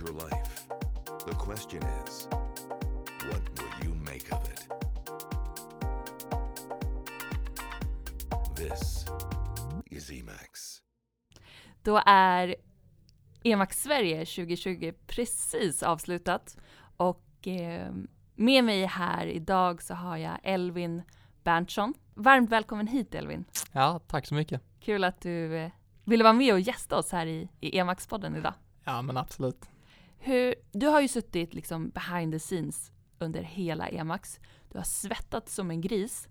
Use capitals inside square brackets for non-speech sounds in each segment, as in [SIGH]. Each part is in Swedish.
your life. The question is, what will you make of it? This is Emax. Då är EMAX Sverige 2020 precis avslutat och eh, med mig här idag så har jag Elvin Berntsson. Varmt välkommen hit Elvin. Ja, tack så mycket. Kul att du eh, ville vara med och gästa oss här i, i EMAX-podden idag. Ja, men absolut. Hur, du har ju suttit liksom behind the scenes under hela EMAX. Du har svettat som en gris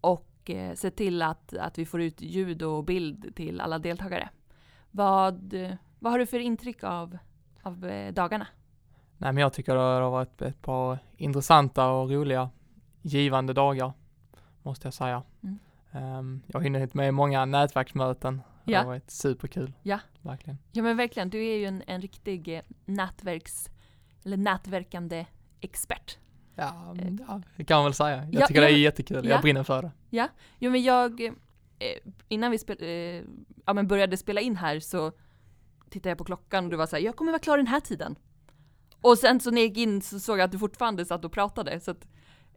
och eh, sett till att, att vi får ut ljud och bild till alla deltagare. Vad, vad har du för intryck av, av eh, dagarna? Nej, men jag tycker det har varit ett par intressanta och roliga, givande dagar, måste jag säga. Mm. Um, jag har hunnit med många nätverksmöten. Det Ja. har varit superkul. Ja. Verkligen. Ja men verkligen, du är ju en, en riktig eh, nätverks eller nätverkande expert. Ja, Eh, ja, det kan man väl säga. Jag ja, tycker det är ja, jättekul. ja. Jag brinner för det. Jo men jag, eh, innan vi spel, ja, men började spela in här så tittade jag på klockan och du var såhär, jag kommer vara klar den här tiden. Och sen så när jag gick in så såg jag att du fortfarande satt och pratade, så att,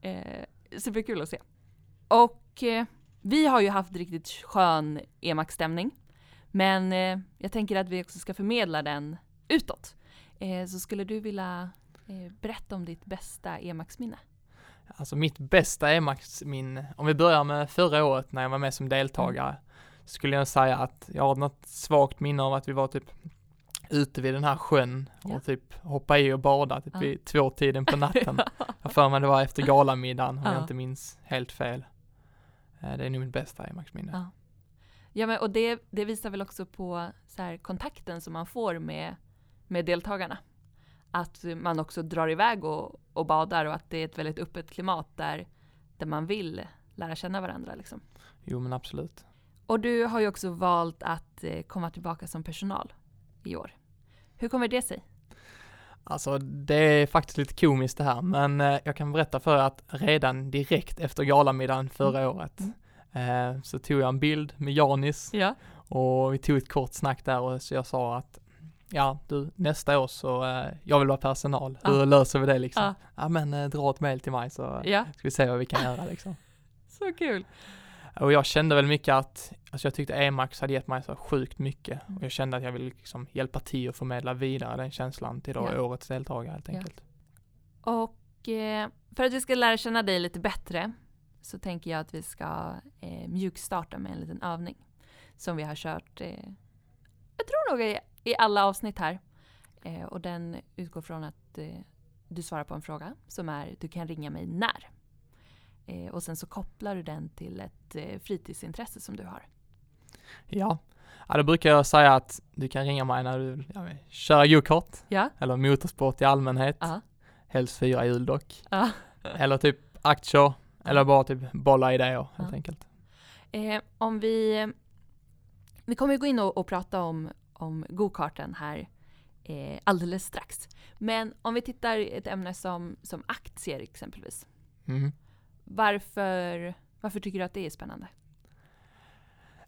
eh, superkul att se. Och eh, vi har ju haft riktigt skön EMAX-stämning, men eh, jag tänker att vi också ska förmedla den utåt. Eh, så skulle du vilja eh, berätta om ditt bästa EMAX-minne? Alltså mitt bästa EMAX-minne, om vi börjar med förra året när jag var med som deltagare, skulle jag säga att jag har något svagt minne av att vi var typ ute vid den här sjön och Ja. typ hoppa i och bada typ Ja. vid tvåtiden på natten. [LAUGHS] Jag har för mig det var efter galamiddagen om Ja. jag inte minns helt fel. Eh, Det är nog mitt bästa EMAX-minne. Ja. Men och det, det visar väl också på så här, kontakten som man får med, med deltagarna. Att man också drar iväg och, och badar och att det är ett väldigt öppet klimat där, där man vill lära känna varandra. Liksom. Jo men absolut. Och du har ju också valt att eh, komma tillbaka som personal i år. Hur kommer det sig? Alltså det är faktiskt lite komiskt det här men eh, jag kan berätta för er att redan direkt efter galamiddagen förra året eh, så tog jag en bild med Janis Ja. och vi tog ett kort snack där och så jag sa att ja du nästa år så eh, jag vill vara personal, hur Ja. löser vi det liksom? Ja. Ja, men eh, dra ett mail till mig så Ja, ska vi se vad vi kan göra liksom. [LAUGHS] så kul. Och jag kände väl mycket att, alltså jag tyckte Emax hade gett mig så sjukt mycket och jag kände att jag ville liksom hjälpa till och förmedla vidare den känslan till då Ja. årets deltagare helt Ja. enkelt. Och eh, för att vi ska lära känna dig lite bättre så tänker jag att vi ska eh, mjukstarta med en liten övning som vi har kört, eh, jag tror nog i, i alla avsnitt här. Eh, och den utgår från att eh, du svarar på en fråga som är du kan ringa mig när. Eh, och sen så kopplar du den till ett eh, fritidsintresse som du har. Ja. ja, då brukar jag säga att du kan ringa mig när du ja, köra go-kart Ja. eller motorsport i allmänhet, Ja. helst fyra hjul dock, Ja. eller typ aktier eller bara typ bolla idéer helt Ja. enkelt. Eh, om vi, vi kommer ju gå in och, och prata om, om go-karten här eh, alldeles strax. Men om vi tittar ett ämne som, som aktier exempelvis. Mhm. Varför, varför tycker du att det är spännande?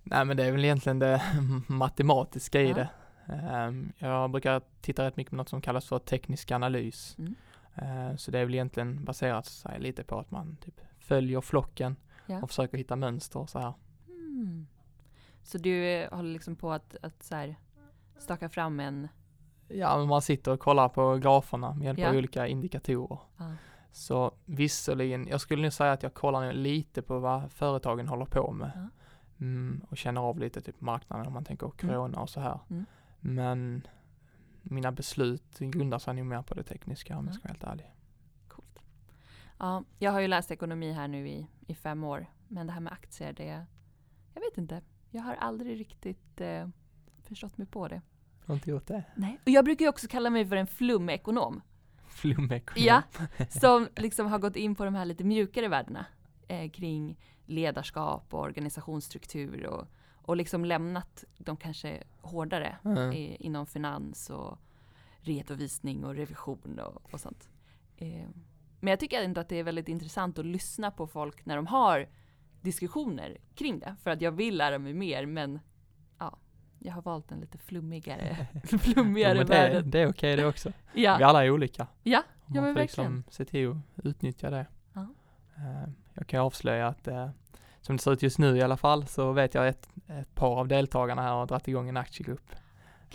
Nej men det är väl egentligen det [LAUGHS] matematiska i Ja. det. Ehm, jag brukar titta rätt mycket på något som kallas för teknisk analys. Mm. Ehm, så det är väl egentligen baserat lite på att man typ följer flocken Ja. och försöker hitta mönster och så här. Hmm. Så du eh, håller liksom på att, att så här, staka fram en... Ja, man sitter och kollar på graferna med hjälp Ja. av olika indikatorer. Ja. Så visserligen, jag skulle nog säga att jag kollar nu lite på vad företagen håller på med. Ja. Mm, och känner av lite typ marknaden om man tänker corona och så här. Mm. Men mina beslut grundar sig nog mer på det tekniska om jag Ja. ska vara helt ärlig. Ja, jag har ju läst ekonomi här nu i, i fem år. Men det här med aktier, det... Jag vet inte. Jag har aldrig riktigt eh, förstått mig på det. Har inte gjort det? Nej. Och jag brukar ju också kalla mig för en flumekonom. Flumekonom. Ja, [LAUGHS] som liksom har gått in på de här lite mjukare värdena eh, kring ledarskap och organisationsstruktur och, och liksom lämnat de kanske hårdare Mm. i, inom finans och redovisning och revision och, och sånt. Eh, men jag tycker ändå att det är väldigt intressant att lyssna på folk när de har diskussioner kring det. För att jag vill lära mig mer men ja, Jag har valt en lite flummigare, Jo, [LAUGHS] [LAUGHS] flummigare men det, värld. det är okej det också. Vi Ja, alla är olika. ja, Ja, Man men får liksom se till att utnyttja det. Ja. Eh, Jag kan avslöja att eh, som det ser ut just nu i alla fall så vet jag ett, ett par av deltagarna här har dragit igång en aktiegrupp.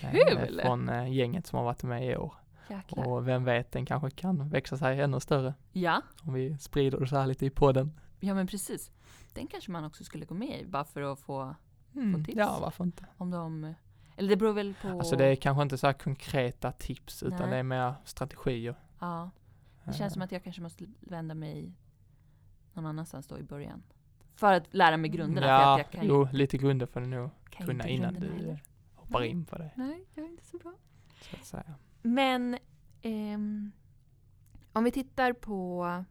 eh, Kul! Från gänget som har varit med i år. Jäklar. Och vem vet, den kanske kan växa sig ännu större Ja, om vi sprider det så här lite i podden. ja men precis. Den kanske man också skulle gå med i bara för att få Mm, tips. ja, varför inte? om de, eller det beror väl på, Alltså det är kanske inte så här konkreta tips utan Nej. det är mer strategier. ja, det känns Eh, som att jag kanske måste vända mig någon annanstans då i början. För att lära mig grunderna, för Ja, att jag kan ju, jo, lite grunder får du nog kunna innan grunderna du heller. hoppar in på det. Nej, jag är inte så bra. Så att säga. Men ehm, om vi tittar på,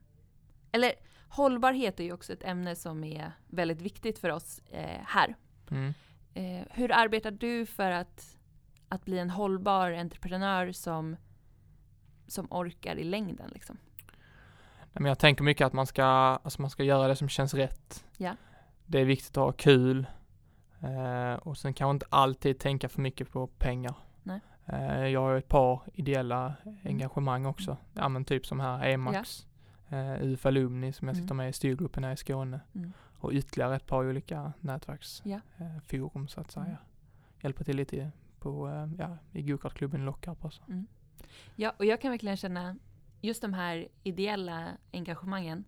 eller hållbarhet är ju också ett ämne som är väldigt viktigt för oss eh, här. Mm. Eh, hur arbetar du för att, att bli en hållbar entreprenör som, som orkar i längden? Liksom? Nej, Men jag tänker mycket att man ska, alltså man ska göra det som känns rätt. Ja. Det är viktigt att ha kul. Eh, och sen kanske inte alltid tänka för mycket på pengar. Eh, jag har ett par ideella engagemang också. Ja men typ som här EMAX, eh, UF Alumni som jag Mm. sitter med i styrgruppen här i Skåne. Mm. Och ytterligare ett par olika nätverksforum Ja. eh, så att säga. Mm. Hjälper till lite på, ja, i gokartklubben i Lockarp också. Mm. Ja, och jag kan verkligen känna just de här ideella engagemangen.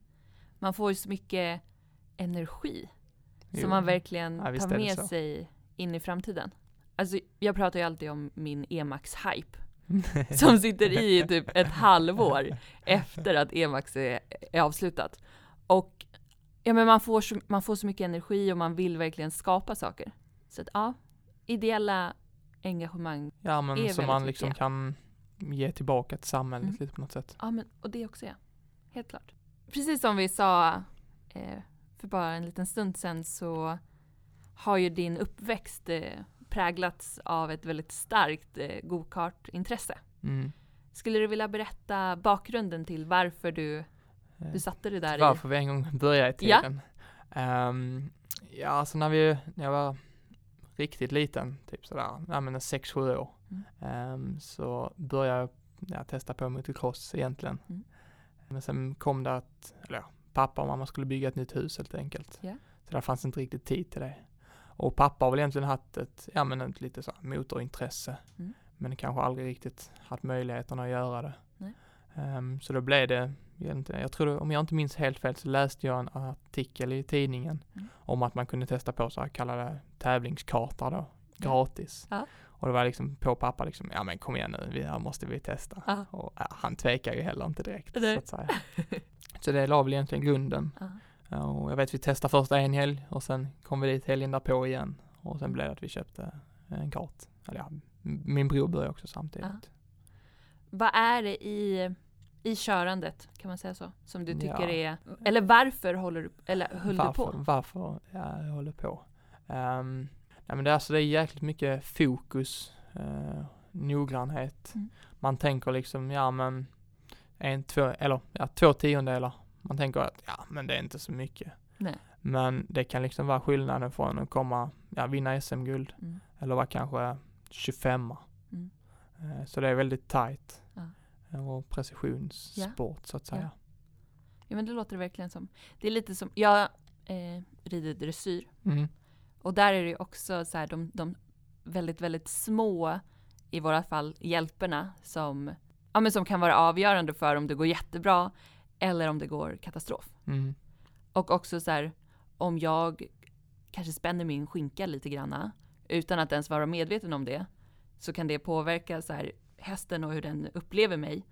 Man får ju så mycket energi Jo. som man verkligen Ja, tar med sig in i framtiden. Alltså, jag pratar ju alltid om min Emax-hype [LAUGHS] som sitter i typ ett halvår efter att Emax är, är avslutat. Och ja, men man, får så, man får så mycket energi och man vill verkligen skapa saker. Så att ja, ideella engagemang, Ja men som man liksom viktiga. kan ge tillbaka till samhället Mm. lite på något sätt. ja men och det också ja. Helt klart. Precis som vi sa eh, för bara en liten stund sedan så har ju din uppväxt eh, präglats av ett väldigt starkt eh, go-kart-intresse. Mm. Skulle du vilja berätta bakgrunden till varför du, Eh, du satte det där Varför vi en gång började i Ja. tiden. Ehm, ja, alltså när vi, när jag var riktigt liten, typ sådär, ja men 6-7 år, Mm. ehm, så började jag ja, testa på motocross egentligen. Mm. Men sen kom det att, eller pappa och mamma skulle bygga ett nytt hus helt enkelt. Ja. Så där fanns inte riktigt tid till det. Och pappa har väl egentligen haft ett, ja men ett lite så motorintresse. Mm. Men kanske aldrig riktigt haft möjligheterna att göra det. Ehm, så då blev det, jag tror om jag inte minns helt fel så läste jag en artikel i tidningen Mm. om att man kunde testa på så här kallade tävlingskartor då, gratis. Ja. Och det var liksom på pappa liksom, ja men kom igen nu, vi, här måste vi testa. Ja. Och ja, han tvekar ju heller inte direkt så att säga. Så det la väl egentligen grunden. Ja. Ja, Och jag vet vi testade första en helg och sen kom vi dit helgen därpå igen. Och sen blev det att vi köpte en kart. Eller ja, min bror började också samtidigt. Vad är det i, i körandet, kan man säga så, som du tycker Ja. är, eller varför håller du, eller höll varför, du på? Varför ja, jag håller på? Um, nej men det är, alltså, det är jäkligt mycket fokus, eh, noggrannhet. Mm. Man tänker liksom, ja men en, två, eller ja, två tiondelar. Man tänker att, ja men det är inte så mycket. Nej. Men det kan liksom vara skillnaden från att komma, ja vinna SM-guld Mm. eller vara kanske 25 Mm. Eh, Så det är väldigt tight. Ja. Eh, Och precisionssport så att säga. Ja men det låter det verkligen som. Det är lite som, jag eh, rider dressyr Mm. och där är det också så här de, de väldigt, väldigt små, i våra fall, hjälperna som, ja, men som kan vara avgörande för om det går jättebra eller om det går katastrof. Mm. Och också så här, om jag kanske spänner min skinka lite granna utan att ens vara medveten om det, så kan det påverka så här, hästen och hur den upplever mig.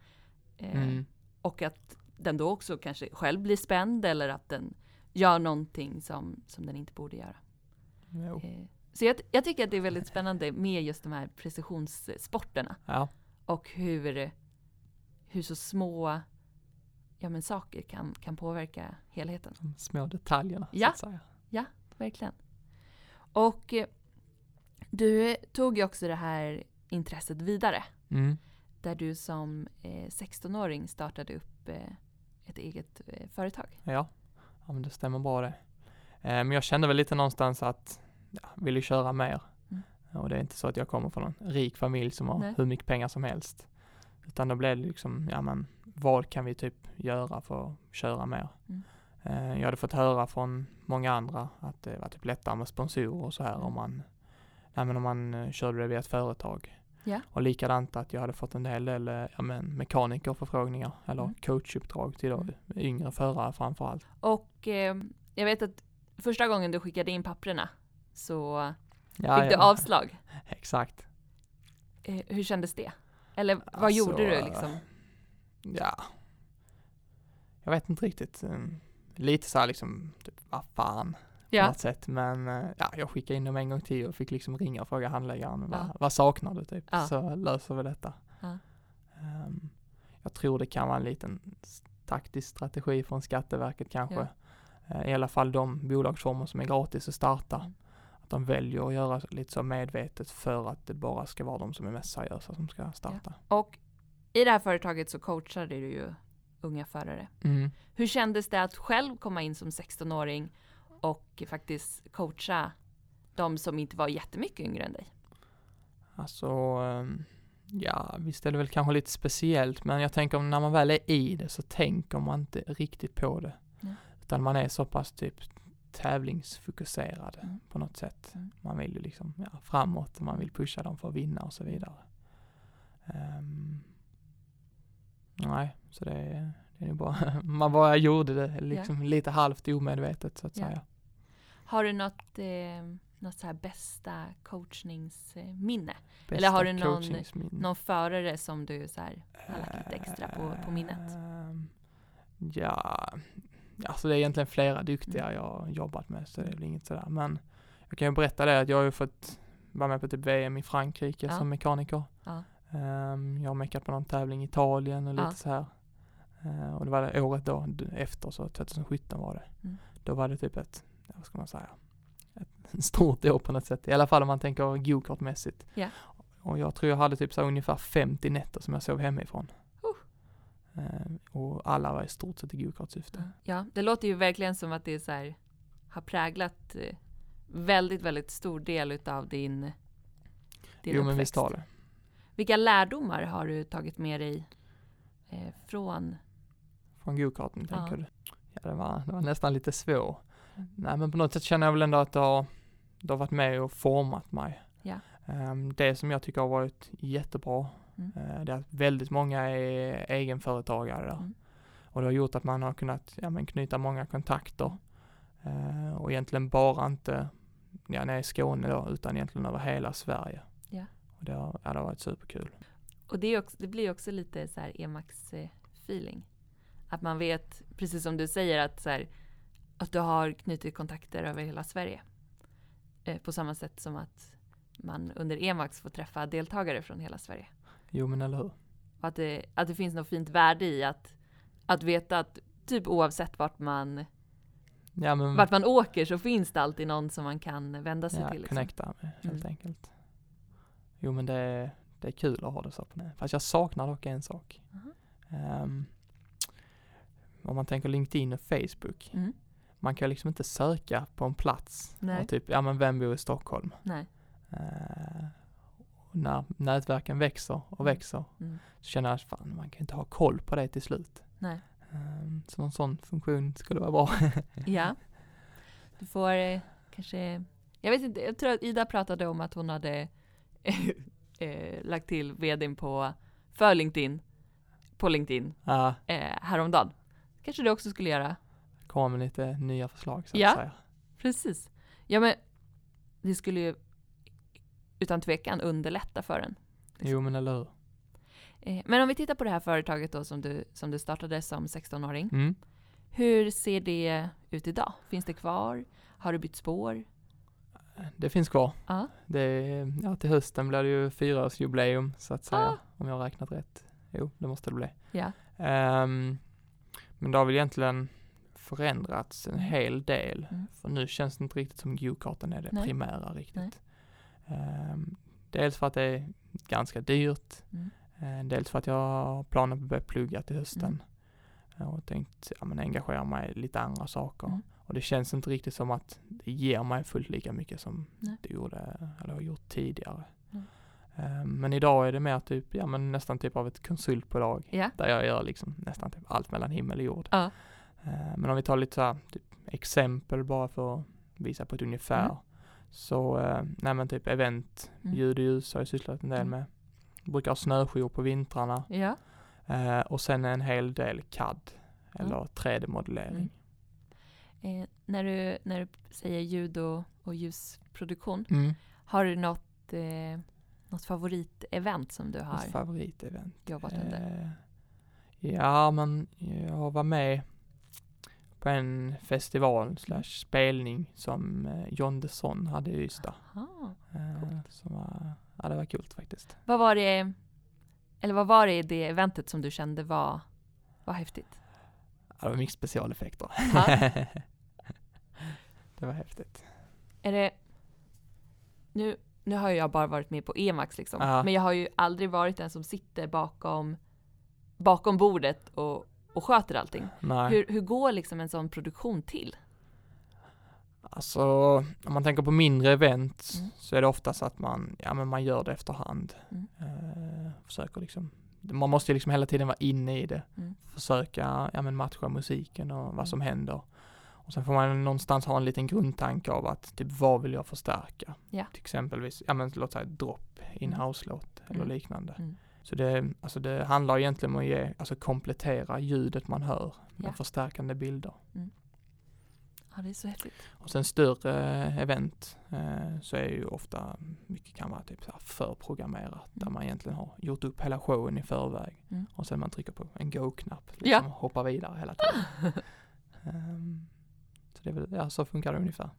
Eh, Mm. Och att den då också kanske själv blir spänd eller att den gör någonting som, som den inte borde göra. Jo. Eh, så jag, jag tycker att det är väldigt spännande med just de här precisionssporterna Ja. och hur, hur så små ja, men saker kan, kan påverka helheten. De små detaljerna Ja. så att säga. Verkligen. Och eh, du tog ju också det här intresset vidare. Mm. Där du som eh, 16-åring startade upp eh, ett eget eh, företag. Ja. ja, men det stämmer bra det. Eh, Men jag kände väl lite någonstans att jag ville köra mer. Mm. Och det är inte så att jag kommer från en rik familj som har Nej. hur mycket pengar som helst. Utan då blev det liksom, ja men vad kan vi typ göra för att köra mer? Mm. Eh, Jag hade fått höra från många andra att det var typ lättare med sponsorer och så här Mm. om man, nej men om man eh, körde det via ett företag. Ja. Och likadant att jag hade fått en hel del, eh, ja men mekanikerförfrågningar eller Mm. coachuppdrag till då Mm. yngre förare framför allt. Och eh, jag vet att första gången du skickade in papprena så Ja, fick du avslag. [LAUGHS] Exakt. Eh, hur kändes det? Eller vad Alltså, gjorde du liksom? Ja. Jag vet inte riktigt. mm, Lite så här liksom, typ, vad fan. På Ja, något sätt. Men eh, ja, jag skickade in dem en gång till och fick liksom ringa och fråga handläggaren. Ja. Vad, vad saknar du typ? Ja. Så löser vi detta. Ja. Ehm, jag tror det kan vara en liten taktisk strategi från Skatteverket kanske. Eh, I alla fall de bolagsformer som är gratis att starta. Mm. Att de väljer att göra lite så medvetet för att det bara ska vara de som är mest seriösa som ska starta. och i det här företaget så coachade du ju unga förare. Mm. Hur kändes det att själv komma in som 16-åring och faktiskt coacha de som inte var jättemycket yngre än dig? Alltså, ehm, ja, visst är det väl kanske lite speciellt, men jag tänker när man väl är i det så tänker man inte riktigt på det. Nej. Utan man är så pass typ tävlingsfokuserad Mm. på något sätt. Mm. Man vill ju liksom ja, framåt man vill pusha dem för att vinna och så vidare. Ehm, nej, så det är, det är bara, [LAUGHS] man bara gjorde det liksom lite halvt omedvetet så att Ja. säga. Har du något, eh, något så här bästa coachningsminne? Bästa Eller har du någon-. Någon förare som du så här har lagt lite extra på, på minnet? Ehm, Ja, alltså det är egentligen flera duktiga Mm. jag har jobbat med så det är väl inget sådär. Men jag kan ju berätta det att jag har ju fått vara med på typ VM i Frankrike Ja. som mekaniker. Ja. Ehm, jag har mekat på någon tävling i Italien och lite Ja. så här. Ehm, och det var det året då efter så 2017 var det. Mm. Då var det typ ett, vad ska man säga, ett [LAUGHS] stort år på något sätt. I alla fall om man tänker go-kartmässigt. Ja. Och jag tror jag hade typ så ungefär 50 nätter som jag sov hemifrån. Uh. Ehm, och alla var i stort sett i go-kartsyfte. Ja, det låter ju verkligen som att det så här, har präglat eh, väldigt, väldigt stor del utav din, din Jo men uppväxt. visst har det. Vilka lärdomar har du tagit med dig eh, från? Från go-karten Ja. tänker du? Ja det var, det var nästan lite svår. Mm. Nej men på något sätt känner jag väl ändå att det har, det har varit med och format mig. Ja. Ehm, det som jag tycker har varit jättebra, Mm. eh, det är att väldigt många är egenföretagare där. Mm. Och det har gjort att man har kunnat ja, men knyta många kontakter. Eh, och egentligen bara inte ja, nere i Skåne då, utan egentligen över hela Sverige. Och det har, ja, det har varit superkul. Och det, också, det blir också lite så här Emax eh, feeling. Att man vet, precis som du säger, att, så här, att du har knutit kontakter över hela Sverige. Eh, på samma sätt som att man under Emax får träffa deltagare från hela Sverige. Jo men eller hur? Och att det, att det finns något fint värde i att, att veta att typ oavsett vart man, Ja men vart man åker så finns det alltid någon som man kan vända sig ja, till. Liksom. connecta med helt Mm. enkelt. Jo men det är, det är kul att ha det så. Fast jag saknar dock en sak. Mhm. Ehm, om man tänker LinkedIn och Facebook. Mm. Man kan liksom inte söka på en plats. Nej. Och typ, ja men vem bor i Stockholm? Nej. Och när nätverken växer och Mm. växer Mm. så känner jag att fan, man kan inte ha koll på det till slut. Nej. Um, så någon sån funktion skulle vara bra. [LAUGHS] Ja. Du får eh, kanske, jag vet inte, jag tror att Ida pratade om att hon hade [LAUGHS] eh, lagt till vdn på, för LinkedIn, på LinkedIn Ja, eh, häromdagen. Kanske du också skulle göra? komma med lite nya förslag så att Ja. säga. Precis. Ja men, det skulle ju utan tvekan underlätta för en. Jo men eller hur. Eh, men om vi tittar på det här företaget då som du, som du startade som 16-åring. Mm. Hur ser det ut idag? Finns det kvar? Har du bytt spår? Det finns kvar. Ja. Det ja, till hösten blir det ju fyraårsjubileum så att säga. Ah. Om jag har räknat rätt. Jo, det måste det bli. Ja. Ehm, men det har väl egentligen förändrats en hel del. Mm. För nu känns det inte riktigt som go-karten är det Nej. primära riktigt. Ehm, dels för att det är ganska dyrt. Mm. Eh, dels för att jag har planer på att börja plugga till hösten. Mm. Och tänkt ja, men engagera mig i lite andra saker. Mm. Och det känns inte riktigt som att det ger mig fullt lika mycket som Nej. det gjorde, eller har gjort tidigare. Mm. Eh, Men idag är det mer typ, ja men nästan typ av ett konsultbolag Ja. där jag gör liksom nästan typ allt mellan himmel och jord. Ja. Eh, Men om vi tar lite så här, typ exempel bara för att visa på ett ungefär. Mm. Så, eh, nej men typ event, Mm. ljud och ljus har jag sysslat en del Mm. med. Brukar ha snöjour på vintrarna. Ja. Och sen en hel del CAD, eller Mm. 3D-modellering. Eh, när, du, när du säger ljud och, och ljusproduktion, Mm. har du något, eh, något favoritevent som du har favoritevent. jobbat under? Eh, ja, men jag var med på en festival slash spelning som eh, John Desson hade i Ystad. Aha. Eh, som var, ja, det var kul faktiskt. Vad var det, eller vad var det i det eventet som du kände var, var häftigt? Det var mycket specialeffekter. [LAUGHS] Det var häftigt. Är det, nu, nu har jag bara varit med på EMAX liksom, Ja. men jag har ju aldrig varit den som sitter bakom, bakom bordet och, och sköter allting. Nej. Hur, hur går liksom en sån produktion till? Alltså, om man tänker på mindre event Mm. så är det oftast att man, ja men man gör det efterhand. Mm. Eh, försöker liksom, man måste ju liksom hela tiden vara inne i det. Mm. Försöka, ja men matcha musiken och vad som händer. Och sen får man någonstans ha en liten grundtanke av att typ vad vill jag förstärka? Ja. Till exempelvis, ja men låt säga dropp i en Mm. eller Mm. liknande. Mm. Så det, alltså det handlar egentligen om att ge, alltså komplettera ljudet man hör med Ja. förstärkande bilder. Ja, det är så häftigt. Och sen större event eh, så är ju ofta, mycket kan vara typ så förprogrammerat där Mm. man egentligen har gjort upp hela showen i förväg Mm. och sen man trycker på en go-knapp Ja. liksom och hoppar vidare hela tiden. [LAUGHS] Ehm, så det är väl, ja så funkar det ungefär.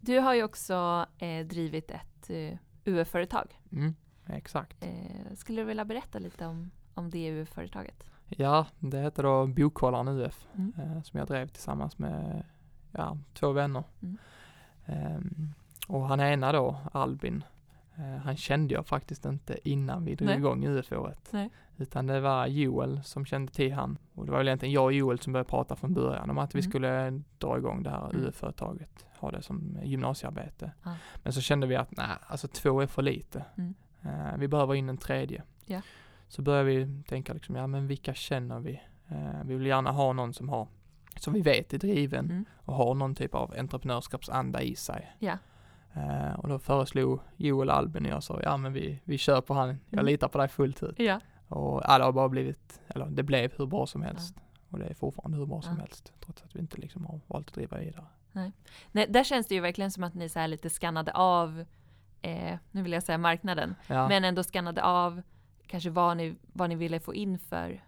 Du har ju också eh, drivit ett eh, UF-företag. Mm, exakt. Eh, skulle du vilja berätta lite om, om det UF-företaget? Ja, det heter då Bokhållaren UF Mm. eh, som jag drev tillsammans med ja, två vänner. Mm. Ehm, och han ena då, Albin, eh, han kände jag faktiskt inte innan vi drog Nej. igång UF-året. Utan det var Joel som kände till han. Och det var väl egentligen jag och Joel som började prata från början om att vi Mm. skulle dra igång det här Mm. UF-företaget. Ha det som gymnasiearbete. Ja. Men så kände vi att nej, alltså två är för lite. Eh, vi behöver in en tredje. Ja. Så började vi tänka liksom, ja men vilka känner vi? Eh, vi vill gärna ha någon som har, som vi vet är driven Mm. och har någon typ av entreprenörskapsanda i sig. Ja. Eh, och då föreslog Joel Albin och jag sa, ja men vi, vi kör på han, jag Mm. litar på dig fullt ut. Ja. Och ja, det har bara blivit, eller det blev hur bra som helst. Och det är fortfarande hur bra som Ja. helst, trots att vi inte liksom har valt att driva vidare. Nej, där känns det ju verkligen som att ni så lite skannade av, eh, nu vill jag säga marknaden, Ja, men ändå skannade av kanske vad ni, vad ni ville få in för,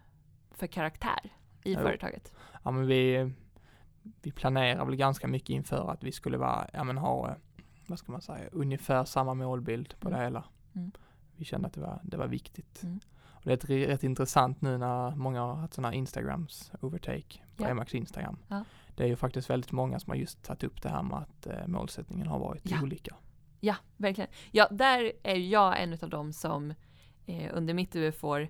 för karaktär i Jo. företaget. ja men vi, vi planerar väl ganska mycket inför att vi skulle vara, ja men ha, eh, vad ska man säga, ungefär samma målbild på Mm. det hela. Mm. Vi kände att det var, det var viktigt. Mm. Och det är rätt, intressant nu när många har haft sådana Instagrams overtake på Ja. Emacs Instagram. Ja. Det är ju faktiskt väldigt många som har just tagit upp det här med att eh, målsättningen har varit Ja. olika. Ja, verkligen. Ja, där är jag en av dem som eh, under mitt UF-år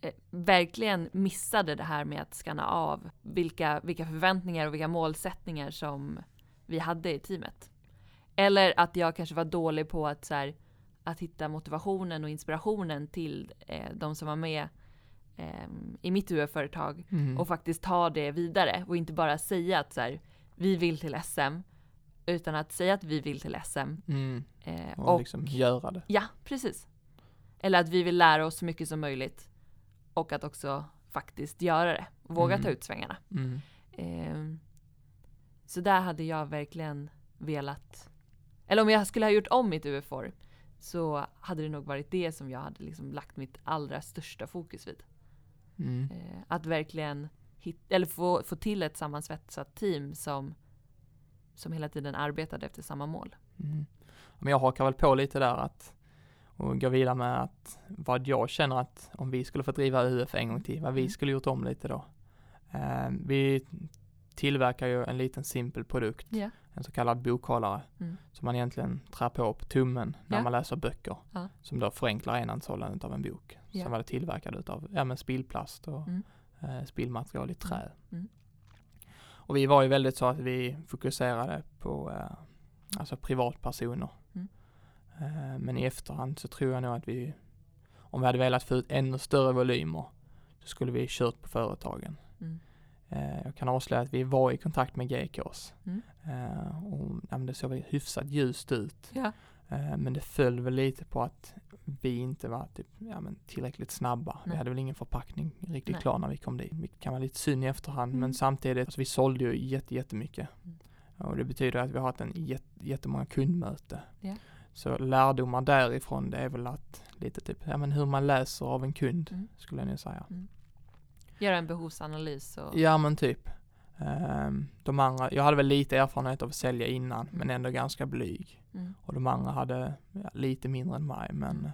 eh, verkligen missade det här med att skanna av vilka, vilka förväntningar och vilka målsättningar som vi hade i teamet. Eller att jag kanske var dålig på att, så här, att hitta motivationen och inspirationen till eh, de som var med eh, i mitt UF-företag Mm. och faktiskt ta det vidare och inte bara säga att så här, vi vill till SM utan att säga att vi vill till SM Mm. eh, Och, och, liksom göra det. ja, precis. Eller att vi vill lära oss så mycket som möjligt och att också faktiskt göra det. Våga Mm. ta ut svängarna. Mm. Eh, så där hade jag verkligen velat, eller om jag skulle ha gjort om mitt UF-år så hade det nog varit det som jag hade liksom lagt mitt allra största fokus vid. Mm. Eh, att verkligen hit, eller få, få till ett sammansvetsat team som, som hela tiden arbetade efter samma mål. Mm. Men jag hakar väl på lite där att och gå vidare med att vad jag känner att om vi skulle få driva UF en gång till, vad vi Mm. skulle gjort om lite då. Eh, vi tillverkar ju en liten simpel produkt, Ja. en så kallad bokhållare, Mm. som man egentligen trär på på tummen när Ja. man läser böcker, Ja. som då förenklar enhandshållandet av en bok. Ja. Som var det tillverkad utav, ja men spillplast och Mm. eh, spillmaterial i trä. Mm. Och vi var ju väldigt så att vi fokuserade på eh, alltså privatpersoner. Eh, men i efterhand så tror jag nog att vi, om vi hade velat få ut ännu större volymer, så skulle vi kört på företagen. Mm. Eh, jag kan avslöja att vi var i kontakt med GKs. Mm. Eh, och ja, det såg hyfsat ljust ut. Ja. Men det föll väl lite på att vi inte var typ, ja, men tillräckligt snabba. Vi Nej. hade väl ingen förpackning riktigt Nej. klar när vi kom dit. Det kan vara lite synd i efterhand Mm. men samtidigt, alltså, vi sålde ju jätte, jättemycket. Mm. Och det betyder att vi har haft en jätte, jättemånga kundmöte. Ja. Så lärdomar därifrån det är väl att lite typ, ja men hur man läser av en kund Mm. skulle jag nu säga. Göra en behovsanalys och Ja men typ. Ehm, de andra, jag hade väl lite erfarenhet av att sälja innan men ändå ganska blyg. mm. Och de andra hade ja, lite mindre än mig men Mm.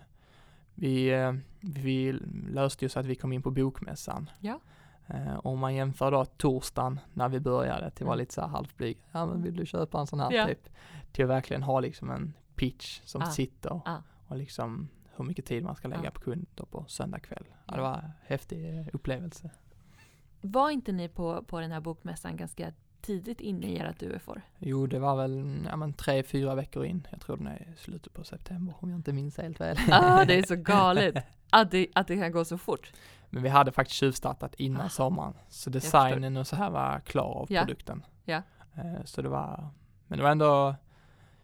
vi, eh, vi löste ju så att vi kom in på bokmässan. Ja. Eh, Om man jämför då torsdagen när vi började till att vara Mm. lite så här halvblyg. Ja men vill du köpa en sån här Ja. typ? Till att verkligen ha liksom en pitch som Ah. sitter Ah. och liksom hur mycket tid man ska lägga Ah. på kunder på söndag kväll. Ja, det var en häftig eh, upplevelse. Var inte ni på, på den här bokmässan ganska tidigt inne i ert UFO? Jo, det var väl ja, men tre, fyra veckor in. Jag tror den är slutet på september om jag inte minns helt väl. Ah, det är så [LAUGHS] galet att det, att det kan gå så fort. Men vi hade faktiskt tjuvstartat innan Ah. sommaren. Så designen och så här var klar av Ja. produkten. Ja. Eh, Så det var, men det var ändå,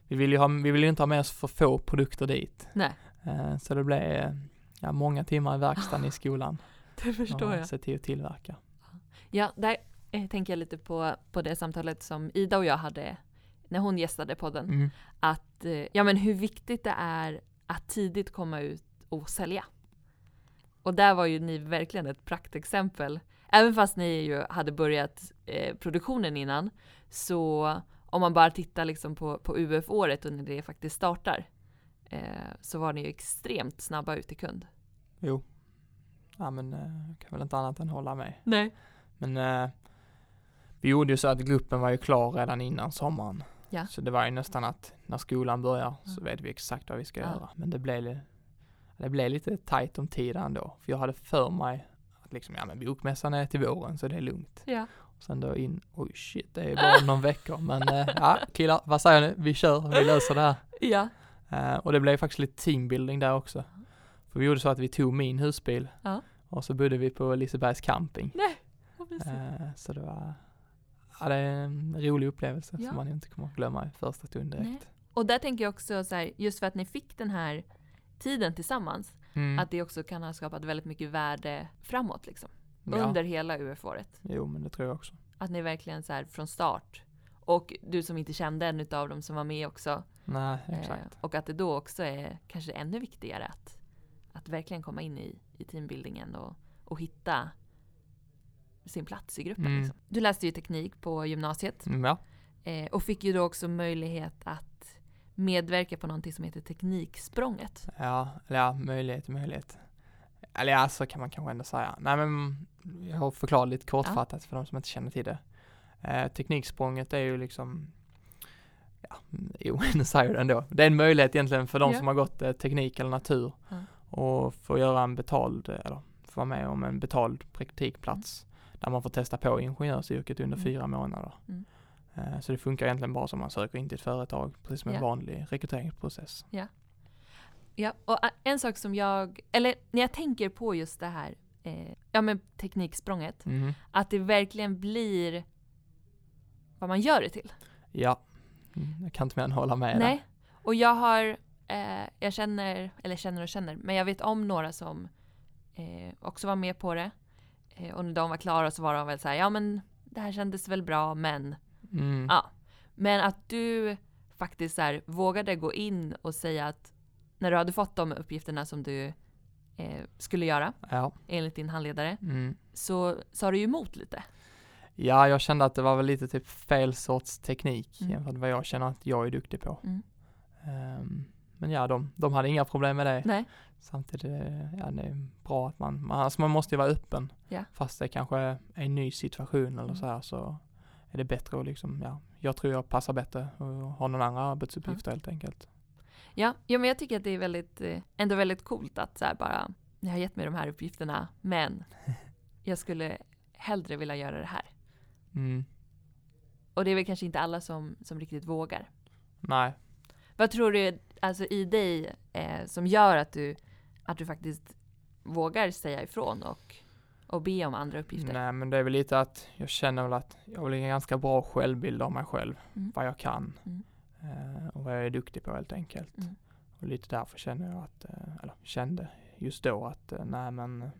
vi ville ju ha, vi ville ju inte ha med oss för få produkter dit. Nej, Eh, Så det blev eh, ja, många timmar i verkstaden i skolan. [LAUGHS] det förstår jag. Se till att tillverka. Ja, där eh, tänker jag lite på, på det samtalet som Ida och jag hade när hon gästade podden. Mm. Att, ja men hur viktigt det är att tidigt komma ut och sälja. Och där var ju ni verkligen ett praktexempel. Även fast ni ju hade börjat eh, produktionen innan, så om man bara tittar liksom på, på UF-året och när det faktiskt startar, eh, så var ni ju extremt snabba ut till kund. Jo. Ja men eh, kan väl inte annat än hålla med. Nej. Men eh, vi gjorde ju så att gruppen var ju klar redan innan sommaren. Ja. Så det var ju nästan att när skolan börjar så vet vi exakt vad vi ska Ja. göra. Men det blev, det blev lite tajt om tid ändå. För jag hade för mig att liksom, ja men bokmässan är till våren så det är lugnt. Ja. Sen då in, oj shit det är bara någon vecka. Men eh, ja killar, vad säger ni? Vi kör, vi löser det här. Ja. Eh, och det blev faktiskt lite teambuilding där också. För vi gjorde så att vi tog min husbil Ja. och så bodde vi på Lisebergs camping. Nej. Eh, så det var, ja det är en rolig upplevelse Ja. som man inte kommer att glömma i första stund direkt. Nej. Och där tänker jag också så här, just för att ni fick den här tiden tillsammans, Mm. att det också kan ha skapat väldigt mycket värde framåt liksom. Ja. Under hela UF-året. Jo men det tror jag också. Att ni verkligen så här från start, och du som inte kände en utav dem som var med också, Nej eh, exakt. och att det då också är kanske ännu viktigare att, att verkligen komma in i, i teambuildingen och, och hitta sin plats i gruppen. Mm. Liksom. Du läste ju teknik på gymnasiet Mm, ja. eh, och fick ju då också möjlighet att medverka på någonting som heter Tekniksprånget. Ja, eller ja, möjlighet, möjlighet. Eller ja, så kan man kanske ändå säga. Nej men jag har förklarat lite kortfattat för de som inte känner till det. Eh, tekniksprånget är ju liksom, ja, mm, jo, [LAUGHS] nu säger jag det ändå. Det är en möjlighet egentligen för de Ja. som har gått eh, teknik eller natur Ja. och få göra en betald, eh, eller få vara med om en betald praktikplats där man får testa på ingenjörsyrket under Mm. fyra månader. Mm. Eh, så det funkar egentligen bara som man söker in till ett företag, precis som en Ja. vanlig rekryteringsprocess. Ja, och ä- en sak som jag, eller när jag tänker på just det här, eh, ja men tekniksprånget, Mhm. att det verkligen blir vad man gör det till. Ja, Mm, jag kan inte mer än hålla med där. Nej, och jag har, eh, jag känner, eller känner och känner, men jag vet om några som eh, också var med på det. Eh, och när de var klara så var de väl så här, ja men det här kändes väl bra, men Mm. Ja. Men att du faktiskt så här, vågade gå in och säga att när du hade fått de uppgifterna som du eh, skulle göra Ja. enligt din handledare Mm. så sa du ju emot lite. ja, jag kände att det var väl lite typ fel sorts teknik Mm. jämfört med vad jag känner att jag är duktig på. Mm. Ehm, men ja, de, de hade inga problem med det. Nej. Samtidigt, eh, ja det är bra att man, man, alltså man måste ju vara öppen. Ja. Fast det kanske är en ny situation eller Mm. så här så är det bättre att liksom, ja, jag tror jag passar bättre och har någon andra arbetsuppgifter helt enkelt. Ja, ja, men jag tycker att det är väldigt, eh, ändå väldigt coolt att så bara, ni har gett mig de här uppgifterna, men jag skulle hellre vilja göra det här. Mm. Och det är väl kanske inte alla som, som riktigt vågar. Nej, Vad tror du alltså i dig eh, som gör att du, att du faktiskt vågar säga ifrån och, och be om andra uppgifter? nej men det är väl lite att jag känner väl att jag väl en ganska bra självbild av mig själv, Mm. vad jag kan Mm. Eh, och vad jag är duktig på helt enkelt. Mm. Och lite därför känner jag att, eh, eller kände just då att eh, nej men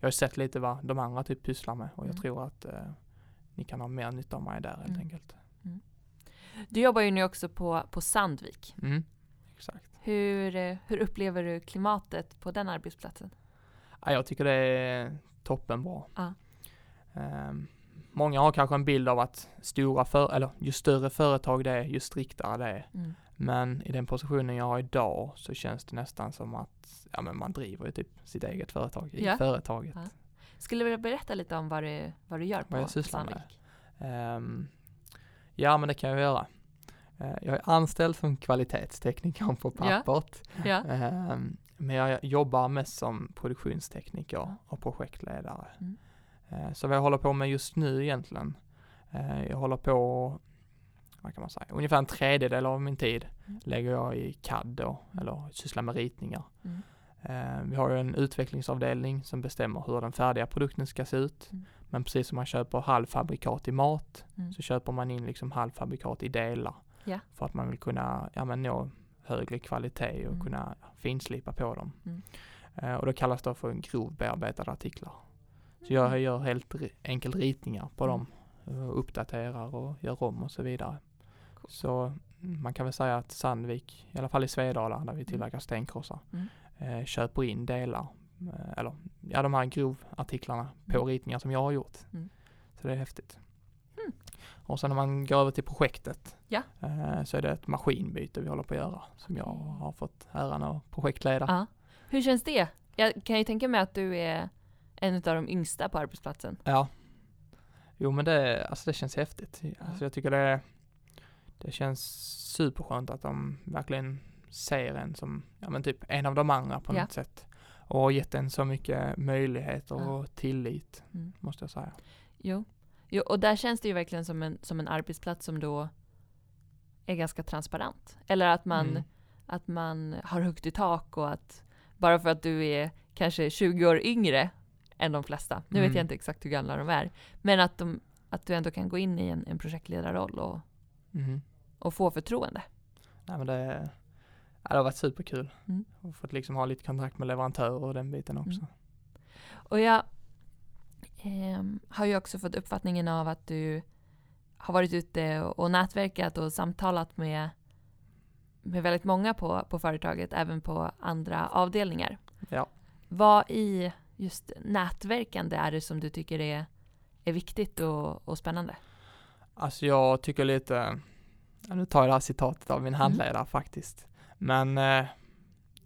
jag har sett lite vad de andra typ pysslar med och jag Mm. tror att eh, ni kan ha mer nytta av mig där helt Mm. enkelt. Du jobbar ju nu också på, på Sandvik. Mm. Exakt. Hur, hur upplever du klimatet på den arbetsplatsen? Ja, jag tycker det är toppenbra. Ja. Ehm, många har kanske en bild av att stora för, eller ju större företag det är, ju striktare det är. Mm. Men i den positionen jag har idag så känns det nästan som att ja, men man driver ju typ sitt eget företag i Ja. företaget. Ja. Skulle du vilja berätta lite om vad du, vad du gör på Vad? Sandvik? Ehm, ja, men det kan jag göra. Eh, jag är anställd som kvalitetstekniker på pappret. Ja. Ehm, men jag jobbar mest som produktionstekniker och projektledare. Mm. Eh, så vad jag håller på med just nu egentligen, eh, jag håller på, vad kan man säga, ungefär en tredjedel av min tid Mm. lägger jag i CAD då, eller sysslar med ritningar. Mm. Eh, vi har ju en utvecklingsavdelning som bestämmer hur den färdiga produkten ska se ut. Mm. Men precis som man köper halvfabrikat i mat Mm. så köper man in liksom halvfabrikat i delar. Ja. För att man vill kunna ja, men nå högre kvalitet och Mm. kunna finslipa på dem. Mm. Och det kallas då för grov bearbetade artiklar. Så jag gör helt enkelt ritningar på Mm. dem. Och uppdaterar och gör om och så vidare. Coolt. Så mm, man kan väl säga att Sandvik, i alla fall i Svedala där vi tillverkar stenkrossar, Mm. eh, köper in delar, eh, eller ja de här grovartiklarna på Mm. ritningar som jag har gjort. Mm. Så det är häftigt. Mm. Och sen när man går över till projektet Ja. eh, så är det ett maskinbyte vi håller på att göra som jag har fått äran att projektleda. Ja. Hur känns det? Jag kan ju tänka mig att du är en av de yngsta på arbetsplatsen. Ja. Jo men det, alltså det känns häftigt. Alltså jag tycker det, det känns superskönt att de verkligen ser en som, ja men typ en av de andra på Ja. något sätt. Och har gett en så mycket möjligheter Ja. och tillit, Mm. måste jag säga. Jo. jo, och där känns det ju verkligen som en, som en arbetsplats som då är ganska transparent. Eller att man, Mm. att man har högt i tak och att bara för att du är kanske 20 år yngre än de flesta, nu vet Mm. jag inte exakt hur gamla de är, men att, de, att du ändå kan gå in i en, en projektledarroll och, Mhm. och få förtroende. Nej men det, det har varit superkul. Mm. Och fått liksom ha lite kontakt med leverantörer och den biten också. Mm. Och jag ehm, har ju också fått uppfattningen av att du har varit ute och, och nätverkat och samtalat med, med väldigt många på, på företaget, även på andra avdelningar. Ja. Vad i just nätverkande är det som du tycker är, är viktigt och, och spännande? Alltså jag tycker lite, nu tar jag det här citatet av min Mm. handledare faktiskt. Men eh,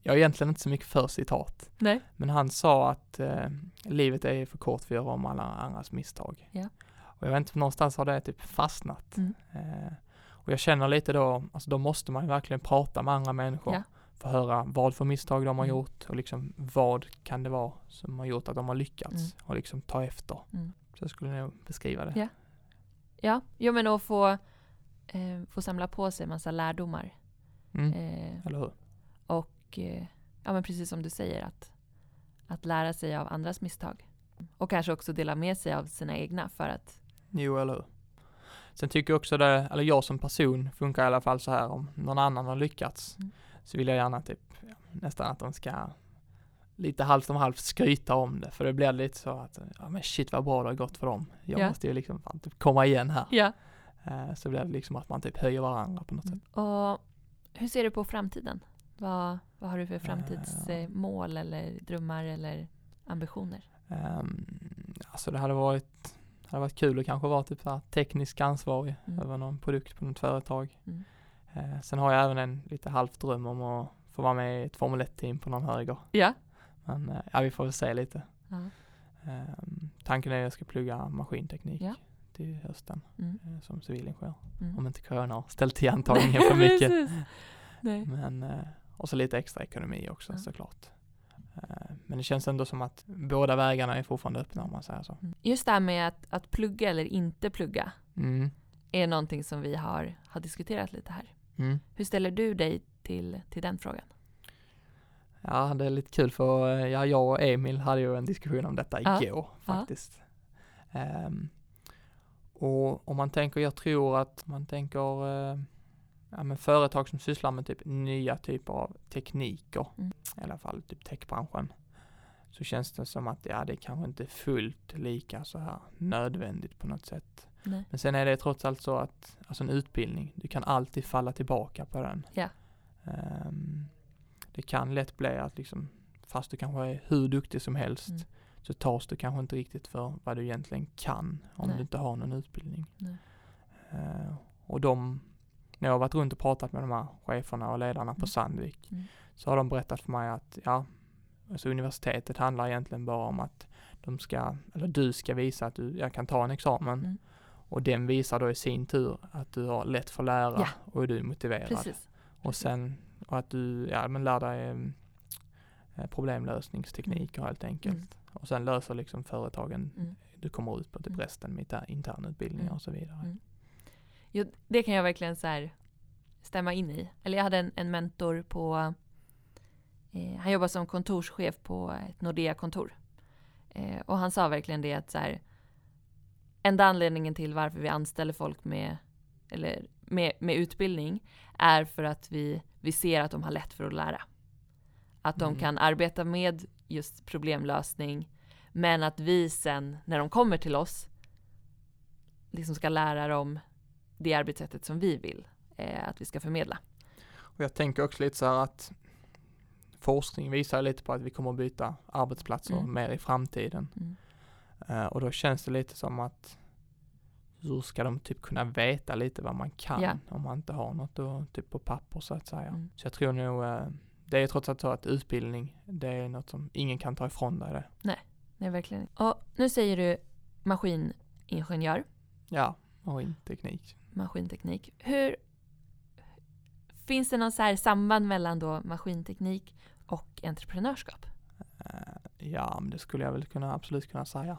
jag är egentligen inte så mycket för citat. Nej. Men han sa att eh, livet är för kort för att göra om alla andras misstag. Ja. Och jag vet inte, någonstans har det typ fastnat. Mm. Eh, och jag känner lite då, alltså då måste man ju verkligen prata med andra människor. Ja. För att höra vad för misstag de har Mm. gjort och liksom vad kan det vara som har gjort att de har lyckats Mm. och liksom ta efter. Mm. Så jag skulle nog beskriva det. Ja. Ja, jo men att få, eh, få samla på sig massa lärdomar. Mm. Eh, Eller hur? Och eh, ja, men precis som du säger, att, att lära sig av andras misstag. Och kanske också dela med sig av sina egna för att, Jo, eller hur? Sen tycker jag också det, eller jag som person funkar i alla fall så här om någon annan har lyckats Mm. Så vill jag gärna typ nästan att de ska lite halvt om halvt skryta om det för det blir lite så att ja men shit vad bra det har gått för dem. Jag Ja. måste ju liksom fan, typ komma igen här. ja. Eh, så blir det liksom att man typ höjer varandra på något sätt. Och hur ser du på framtiden? Vad, vad har du för framtidsmål eller drömmar eller ambitioner? Um, alltså det hade varit, det hade varit kul att kanske vara typ så här teknisk ansvarig Mm. över någon produkt på något företag. Mm. Eh, sen har jag även en lite halvt dröm om att få vara med i ett Formel 1-team på någon höger. Ja. Men eh, ja, vi får väl se lite. Ja. Ehm, tanken är att jag ska plugga maskinteknik Ja. till hösten Mm. eh, som civilingenjör. Mm. Om inte corona har ställt till antagningen [LAUGHS] för mycket. Men, eh, och så lite extra ekonomi också Ja. såklart. Eh, men det känns ändå som att båda vägarna är fortfarande öppna om man säger så. Mm. Just det här med att, att plugga eller inte plugga. Mm. är någonting som vi har, har diskuterat lite här. Mm. Hur ställer du dig till, till den frågan? Ja, det är lite kul för eh, ja, jag och Emil hade ju en diskussion om detta Ja. igår faktiskt. Ehm, och om man tänker, jag tror att man tänker eh, ja, men företag som sysslar med typ nya typer av tekniker, Mm. i alla fall typ techbranschen, så känns det som att ja, det kanske inte är fullt lika så här nödvändigt på något sätt. Nej. Men sen är det trots allt så att, alltså en utbildning, du kan alltid falla tillbaka på den. Ja. Ehm, det kan lätt bli att liksom, fast du kanske är hur duktig som helst, Mm. så tas du kanske inte riktigt för vad du egentligen kan om Nej. du inte har någon utbildning. Eh, och de, när jag har varit runt och pratat med de här cheferna och ledarna på Mm. Sandvik, Mm. så har de berättat för mig att, ja, alltså universitetet handlar egentligen bara om att de ska, eller du ska visa att du, jag kan ta en examen. Mm. Och den visar då i sin tur att du har lätt för att lära Ja. och du är motiverad. Precis. Och sen, och att du, ja men lär dig eh, problemlösningstekniker helt enkelt. Mm. Och sen löser liksom företagen, Mm. du kommer ut på typ Mm. resten med inter- internutbildningar Mm. och så vidare. Mm. Jo, det kan jag verkligen så stämma in i. Eller jag hade en, en mentor på, eh, han jobbar som kontorschef på ett Nordea-kontor. Eh, och han sa verkligen det att så här, enda anledningen till varför vi anställer folk med, eller med, med utbildning är för att vi, vi ser att de har lätt för att lära. Att de Mm. kan arbeta med just problemlösning, men att vi sen när de kommer till oss liksom ska lära dem det arbetssättet som vi vill eh, att vi ska förmedla. Och jag tänker också lite så här att forskning visar lite på att vi kommer att byta arbetsplatser Mm. mer i framtiden. Mm. Eh, och då känns det lite som att hur ska de typ kunna veta lite vad man kan Ja. om man inte har något då, typ på papper så att säga. Mm. Så jag tror nog, eh, det är trots allt så att utbildning, det är något som ingen kan ta ifrån dig det. Nej, verkligen. Och nu säger du maskiningenjör, Ja, och inte teknik. maskinteknik. Hur Finns det någon så här samband mellan då maskinteknik och entreprenörskap? Eh, ja, men det skulle jag väl kunna, absolut kunna säga.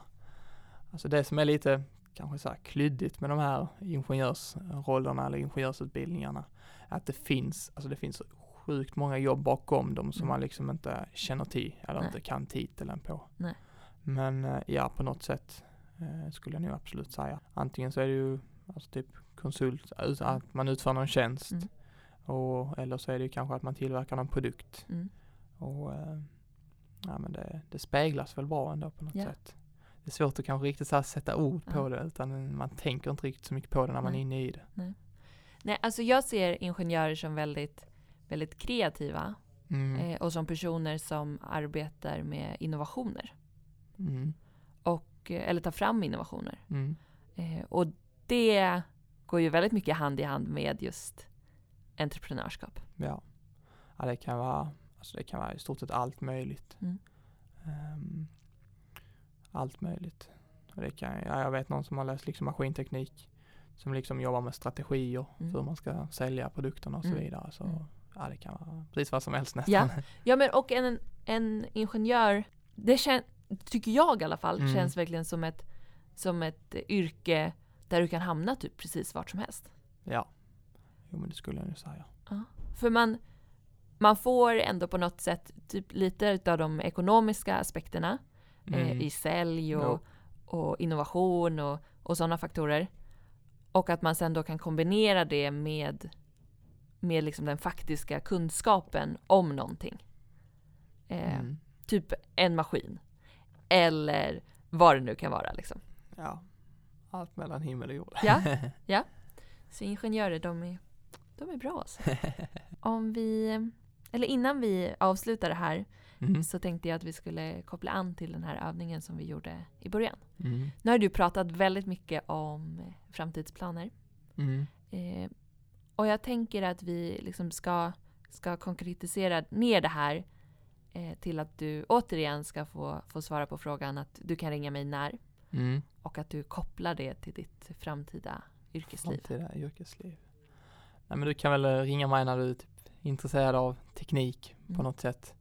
Alltså det som är lite kanske så här klyddigt med de här ingenjörsrollerna eller ingenjörsutbildningarna, är att det finns, alltså det finns sjukt många jobb bakom dem som Mm. man liksom inte känner till eller Nej. inte kan titeln på. Nej. Men eh, ja, på något sätt eh, skulle jag nog absolut säga. Antingen så är det ju alltså typ konsult, alltså Mm. att man utför någon tjänst Mm. och, eller så är det ju kanske att man tillverkar någon produkt. Mm. Och eh, ja, men det, det speglas väl bra ändå på något Ja. sätt. Det är svårt att kanske riktigt så sätta ord på Ja. det utan man tänker inte riktigt så mycket på det när man är Nej. inne i det. Nej, alltså jag ser ingenjörer som väldigt, väldigt kreativa Mm. eh, och som personer som arbetar med innovationer. Mm. Och, eh, eller tar fram innovationer. Mm. Eh, och det går ju väldigt mycket hand i hand med just entreprenörskap. Ja. ja, det kan vara, alltså det kan vara i stort sett allt möjligt. Mm. Allt möjligt. Det kan, ja, jag vet någon som har läst liksom maskinteknik som liksom jobbar med strategier Mm. för hur man ska sälja produkterna och så Mm. vidare. Så Mm. ja, det kan vara precis vad som helst nästan. Ja. Ja men och en, en ingenjör, det kän, tycker jag i alla fall, Mm. känns verkligen som ett, som ett yrke där du kan hamna typ precis vart som helst. ja. Jo men det skulle jag nu säga. För man, man får ändå på något sätt typ lite av de ekonomiska aspekterna Mm. i sälj och, Jo. och innovation och, och sådana faktorer. Och att man sen då kan kombinera det med, med liksom den faktiska kunskapen om någonting. Eh, Mm. Typ en maskin. Eller vad det nu kan vara liksom. Ja. Allt mellan himmel och jord. Ja. [LAUGHS] Så ingenjörer, de är, de är bra alltså. [LAUGHS] Om vi, eller innan vi avslutar det här Mm. så tänkte jag att vi skulle koppla an till den här övningen som vi gjorde i början. Mm. Nu har du pratat väldigt mycket om framtidsplaner. Mm. Eh, och jag tänker att vi liksom ska, ska konkretisera ner det här eh, till att du återigen ska få, få svara på frågan att du kan ringa mig när Mm. och att du kopplar det till ditt framtida yrkesliv. Framtida yrkesliv. Nej men du kan väl ringa mig när du är typ intresserad av teknik Mm. på något sätt.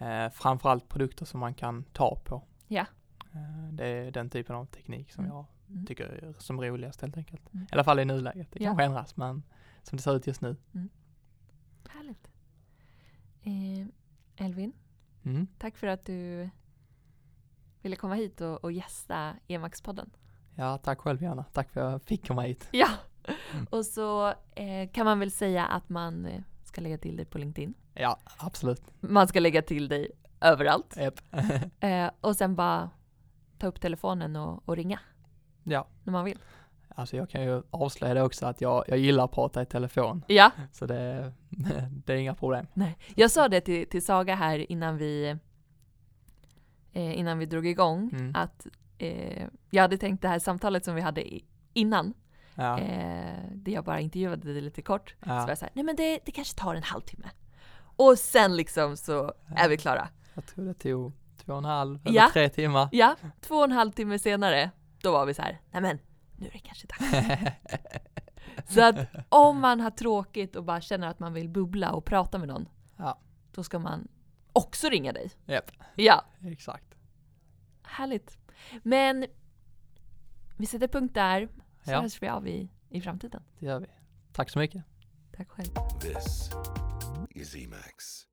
Eh, framförallt produkter som man kan ta på. Ja. Eh, det är den typen av teknik som Mm. jag Mm. tycker är som roligast helt enkelt. Mm. I alla fall i nuläget. Det Ja. kanske ändras, men som det ser ut just nu. Härligt. Eh, Elvin, Mm. tack för att du ville komma hit och, och gästa Emax-podden. Ja, tack själv Johanna. Tack för att jag fick komma hit. Ja, Mm. och så eh, kan man väl säga att man eh, ska lägga till dig på LinkedIn. Ja, absolut. Man ska lägga till dig överallt. Japp. [LAUGHS] Eh, och sen bara ta upp telefonen och, och ringa ja, när man vill. alltså jag kan ju avslöja det också att jag, jag gillar att prata i telefon. Ja, Så det, [LAUGHS] det är inga problem. nej. Jag sa det till, till Saga här innan vi eh, innan vi drog igång Mm. att eh, jag hade tänkt det här samtalet som vi hade i, innan Ja, eh, där jag bara intervjuade dig lite kort. Så var ja. jag såhär, nej men det, det kanske tar en halvtimme. Och sen liksom så är vi klara. Jag tror det tog två och en halv eller Ja. tre timmar. Ja, två och en halv timme senare, då var vi så här, nej men nu är det kanske dags. [LAUGHS] Så att om man har tråkigt och bara känner att man vill bubbla och prata med någon, Ja. då ska man också ringa dig. Japp, Ja, exakt. härligt. Men vi sätter punkt där, så Ja. hörs vi av i, i framtiden. Det gör vi. Tack så mycket. Tack själv. This is Emax.